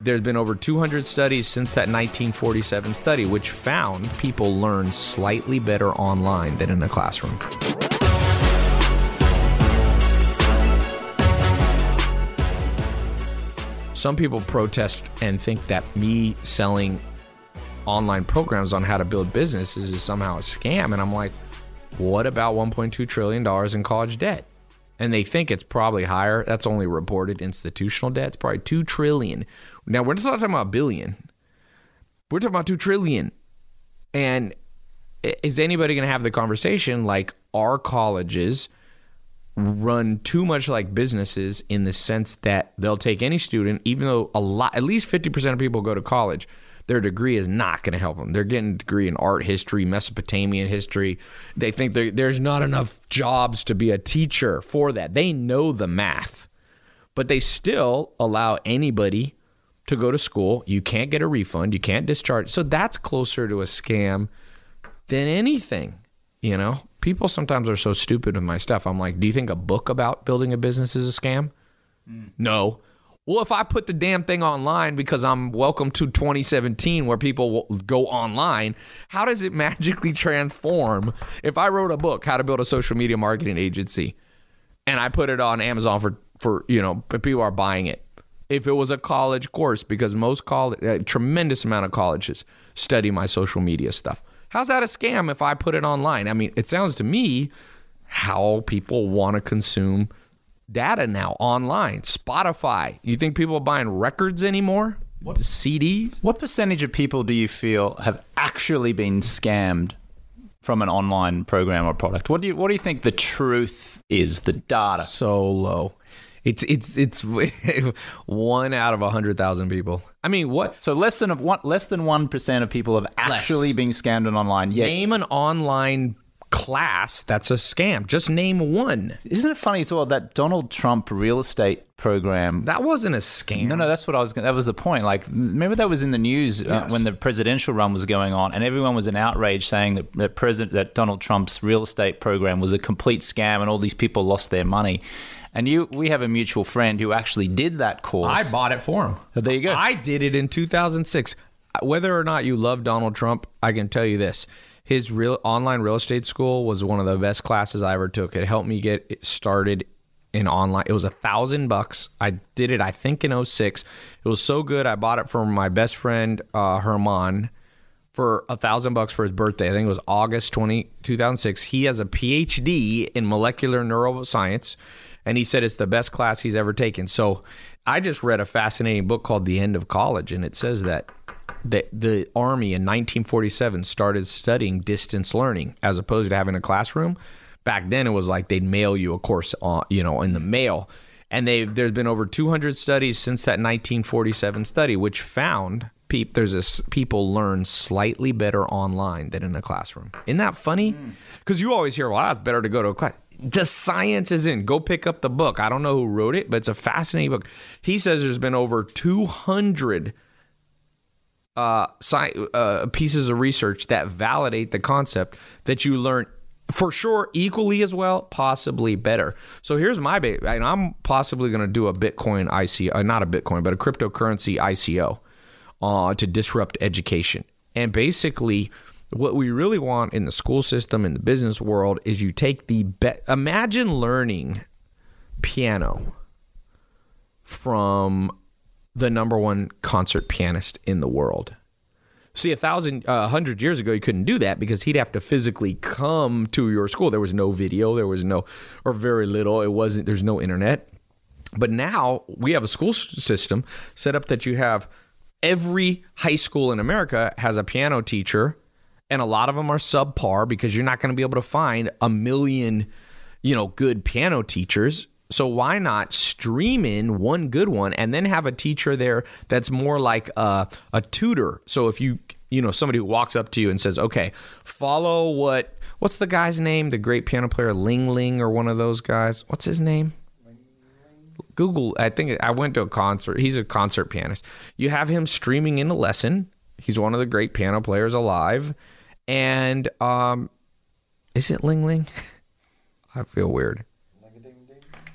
There's been over 200 studies since that 1947 study, which found people learn slightly better online than in a classroom. Some people protest and think that me selling online programs on how to build businesses is somehow a scam. And I'm like, what about $1.2 trillion in college debt? And they think it's probably higher. That's only reported institutional debt. It's probably 2 trillion. Now, we're not talking about billion. We're talking about 2 trillion. And is anybody going to have the conversation like our colleges run too much like businesses in the sense that they'll take any student, even though a lot, at least 50% of people go to college, their degree is not going to help them. They're getting a degree in art history, Mesopotamian history. They think there's not enough jobs to be a teacher for that. They know the math, but they still allow anybody to go to school. You can't get a refund, you can't discharge. So that's closer to a scam than anything, you know? people sometimes are so stupid with my stuff. I'm like, do you think a book about building a business is a scam? Mm. No. Well, if I put the damn thing online because I'm welcome to 2017 where people go online, how does it magically transform if I wrote a book, How to Build a Social Media Marketing Agency, and I put it on Amazon for, for you know, people are buying it? If it was a college course, because most college, a tremendous amount of colleges study my social media stuff. How's that a scam if I put it online? I mean, it sounds to me how people want to consume data now online. Spotify. You think people are buying records anymore? What CDs? What percentage of people do you feel have actually been scammed from an online program or product? What do you what do you think the truth is? The data so low. It's it's it's one out of a hundred thousand people. I mean, what? So less than of one less than one percent of people have actually less. been scammed on online. Yet. Name an online class that's a scam. Just name one. Isn't it funny as well that Donald Trump real estate program that wasn't a scam? No, no, that's what I was. That was the point. Like, remember that was in the news uh, yes. uh, when the presidential run was going on, and everyone was in outrage saying that that president that Donald Trump's real estate program was a complete scam, and all these people lost their money. And you, we have a mutual friend who actually did that course. I bought it for him. So there you go. I did it in 2006. Whether or not you love Donald Trump, I can tell you this: his real online real estate school was one of the best classes I ever took. It helped me get started in online. It was a thousand bucks. I did it, I think, in 06. It was so good. I bought it from my best friend uh, Herman for a thousand bucks for his birthday. I think it was August 20, 2006. He has a PhD in molecular neuroscience and he said it's the best class he's ever taken. So I just read a fascinating book called The End of College, and it says that the, the Army in 1947 started studying distance learning as opposed to having a classroom. Back then, it was like they'd mail you a course, on, you know, in the mail. And they there's been over 200 studies since that 1947 study, which found pe- there's a, people learn slightly better online than in a classroom. Isn't that funny? Because mm. you always hear, well, it's better to go to a class the science is in. Go pick up the book. I don't know who wrote it, but it's a fascinating book. He says there's been over 200 uh, sci- uh, pieces of research that validate the concept that you learn for sure equally as well, possibly better. So here's my bait. And I'm possibly going to do a Bitcoin ICO, uh, not a Bitcoin, but a cryptocurrency ICO uh, to disrupt education. And basically, what we really want in the school system in the business world is you take the imagine learning piano from the number one concert pianist in the world. See, a thousand, a uh, hundred years ago, you couldn't do that because he'd have to physically come to your school. There was no video, there was no, or very little. It wasn't. There's no internet. But now we have a school system set up that you have every high school in America has a piano teacher and a lot of them are subpar because you're not going to be able to find a million, you know, good piano teachers. So why not stream in one good one and then have a teacher there that's more like a, a tutor? So if you you know somebody who walks up to you and says, "Okay, follow what what's the guy's name? The great piano player Ling Ling or one of those guys. What's his name?" Google. I think I went to a concert. He's a concert pianist. You have him streaming in a lesson. He's one of the great piano players alive and um, is it Ling Ling? I feel weird.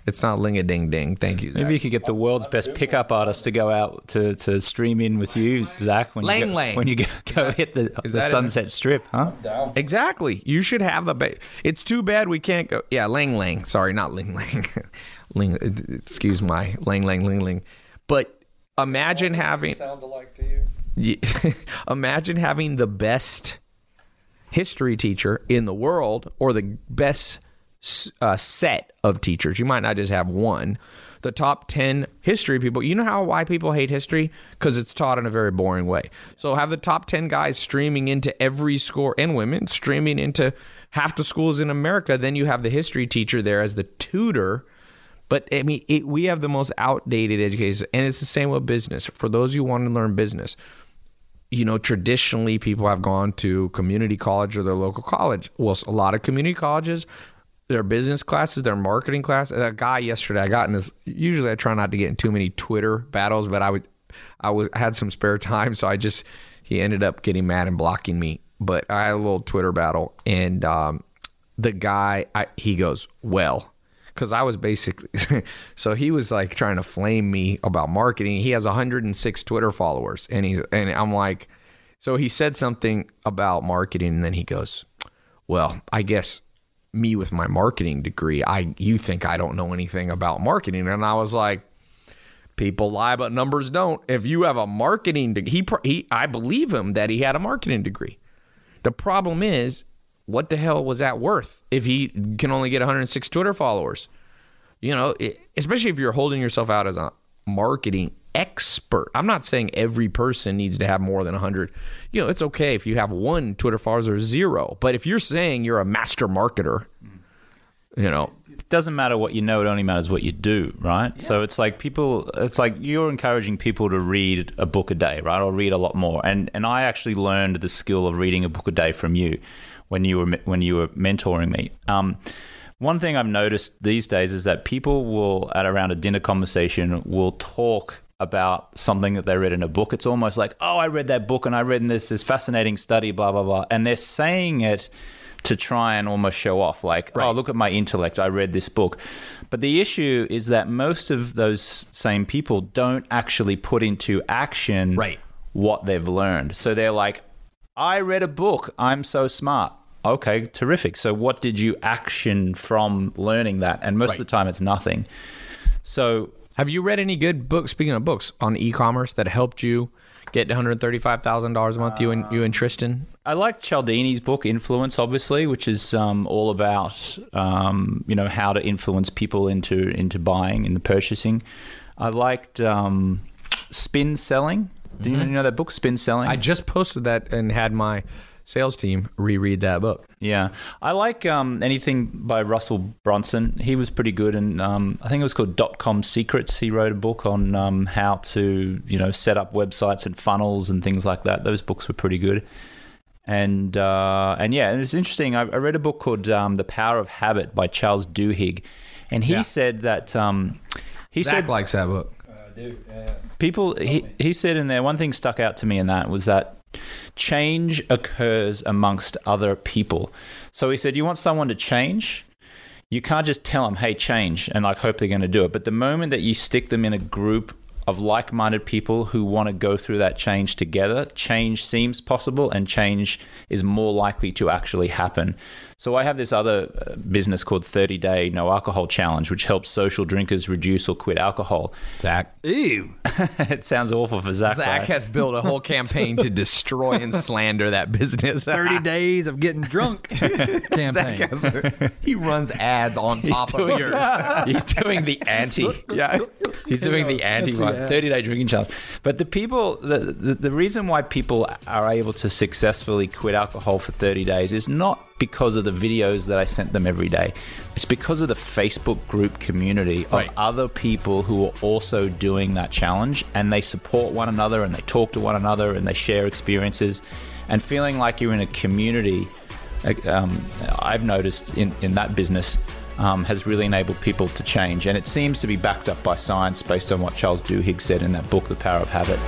It's not ling a ding ding. Thank you. Zach. Maybe you could get the world's best pickup artist to go out to, to stream in with you, Zach. When Lang you go, Lang. when you go, go hit the, the that it? Sunset Strip, huh? Exactly. You should have the. Ba- it's too bad we can't go. Yeah, Lang Lang. Sorry, not Ling Lang. Ling. Excuse my Lang Lang Ling Ling. But imagine having. sound alike to you? Ye- imagine having the best history teacher in the world or the best s- uh, set of teachers. You might not just have one. The top 10 history people. You know how why people hate history? Because it's taught in a very boring way. So have the top 10 guys streaming into every score and women streaming into half the schools in America. Then you have the history teacher there as the tutor. But I mean, it, we have the most outdated education, and it's the same with business. For those who want to learn business, you know, traditionally people have gone to community college or their local college. Well, a lot of community colleges, their business classes, their marketing class. A guy yesterday, I got in this. Usually, I try not to get in too many Twitter battles, but I would, I was had some spare time, so I just he ended up getting mad and blocking me. But I had a little Twitter battle, and um, the guy, I, he goes, well because I was basically so he was like trying to flame me about marketing. He has 106 Twitter followers, and he and I'm like, so he said something about marketing, and then he goes, "Well, I guess me with my marketing degree, I you think I don't know anything about marketing?" And I was like. People lie, but numbers don't. If you have a marketing degree, he, he, I believe him that he had a marketing degree. The problem is, what the hell was that worth if he can only get 106 Twitter followers? You know, it, especially if you're holding yourself out as a marketing expert. I'm not saying every person needs to have more than 100. You know, it's okay if you have one Twitter followers or zero, but if you're saying you're a master marketer, you know, It doesn't matter what you know; it only matters what you do, right? So it's like people, it's like you're encouraging people to read a book a day, right, or read a lot more. And and I actually learned the skill of reading a book a day from you when you were when you were mentoring me. Um, one thing I've noticed these days is that people will, at around a dinner conversation, will talk about something that they read in a book. It's almost like, oh, I read that book and I read this this fascinating study, blah blah blah, and they're saying it to try and almost show off, like, oh, look at my intellect, I read this book. But the issue is that most of those same people don't actually put into action Right. what they've learned. So they're like, I read a book, I'm so smart. Okay, terrific. So what did you action from learning that? And most of the time it's nothing. So have you read any good books? Speaking of books on e-commerce that helped you get 135 thousand dollars a month, you and you and Tristan. I like Cialdini's book Influence, obviously, which is um, all about um, you know how to influence people into into buying and purchasing. I liked um, Spin Selling. Do you know that book, Spin Selling? I just posted that and had my sales team reread that book. Yeah, I like um, anything by Russell Brunson. He was pretty good, and um, I think it was called Dot Com Secrets. He wrote a book on um, how to you know set up websites and funnels and things like that. Those books were pretty good. And uh, and yeah, and it's interesting. I, I read a book called um, The Power of Habit by Charles Duhigg, and he Yeah. said that um, he Zach said likes that book. I do. Yeah. people he, he said in there one thing stuck out to me in that was that change occurs amongst other people. So he said you want someone to change? You can't just tell them hey change and like hope they're going to do it. But the moment that you stick them in a group of like-minded people who want to go through that change together change seems possible and change is more likely to actually happen. So i have this other uh, business called 30 day no alcohol challenge which helps social drinkers reduce or quit alcohol. Zach. Ew. it sounds awful for Zach. Zach right? has built a whole campaign to destroy and slander that business. 30 days of getting drunk campaign. Has- he runs ads on He's top of yours. he's doing the anti. yeah, he's doing the anti one. Thirty day drinking challenge. But the people, the, the, the reason why people are able to successfully quit alcohol for 30 days is not because of the videos that I sent them every day. It's because of the Facebook group community of Right. other people who are also doing that challenge and they support one another and they talk to one another and they share experiences and feeling like you're in a community um, I've noticed in, in that business um, has really enabled people to change. And it seems to be backed up by science based on what Charles Duhigg said in that book, The Power of Habit.